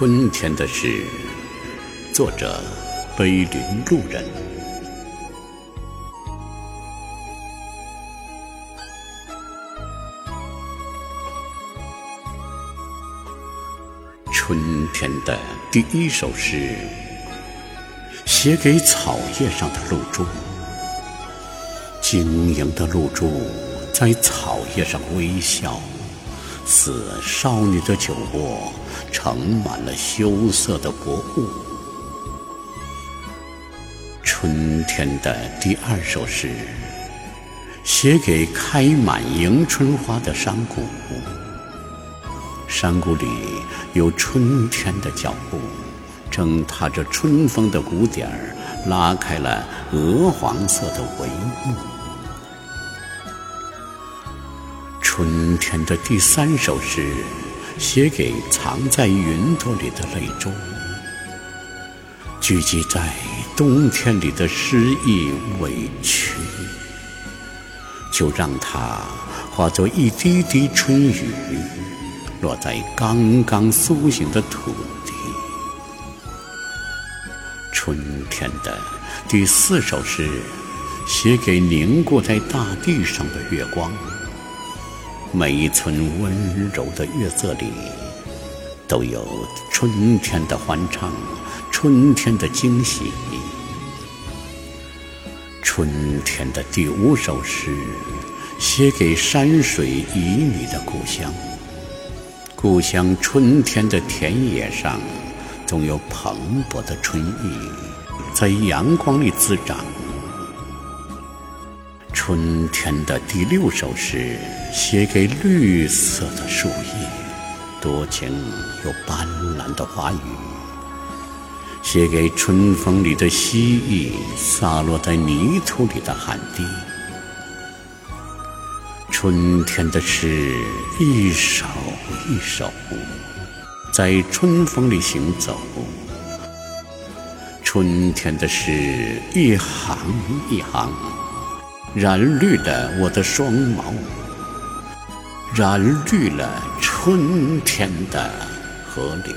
春天的诗，作者碑林路人。春天的第一首诗，写给草叶上的露珠。晶莹的露珠在草叶上微笑。似少女的酒窝盛满了羞涩的薄雾。春天的第二首诗，写给开满迎春花的山谷。山谷里有春天的脚步，正踏着春风的鼓点儿，拉开了鹅黄色的帷幕。春天的第三首诗，写给藏在云朵里的泪珠，聚集在冬天里的失意委屈，就让它化作一滴滴春雨，落在刚刚苏醒的土地。春天的第四首诗，写给凝固在大地上的月光。每一寸温柔的月色里，都有春天的欢唱，春天的惊喜。春天的第五首诗，写给山水旖旎的故乡。故乡春天的田野上，总有蓬勃的春意，在阳光里滋长。春天的第六首诗，写给绿色的树叶，多情又斑斓的花语；写给春风里的蜥蜴，洒落在泥土里的汗滴。春天的诗，一首一首，在春风里行走；春天的诗，一行一行。染绿了我的双眸，染绿了春天的河流。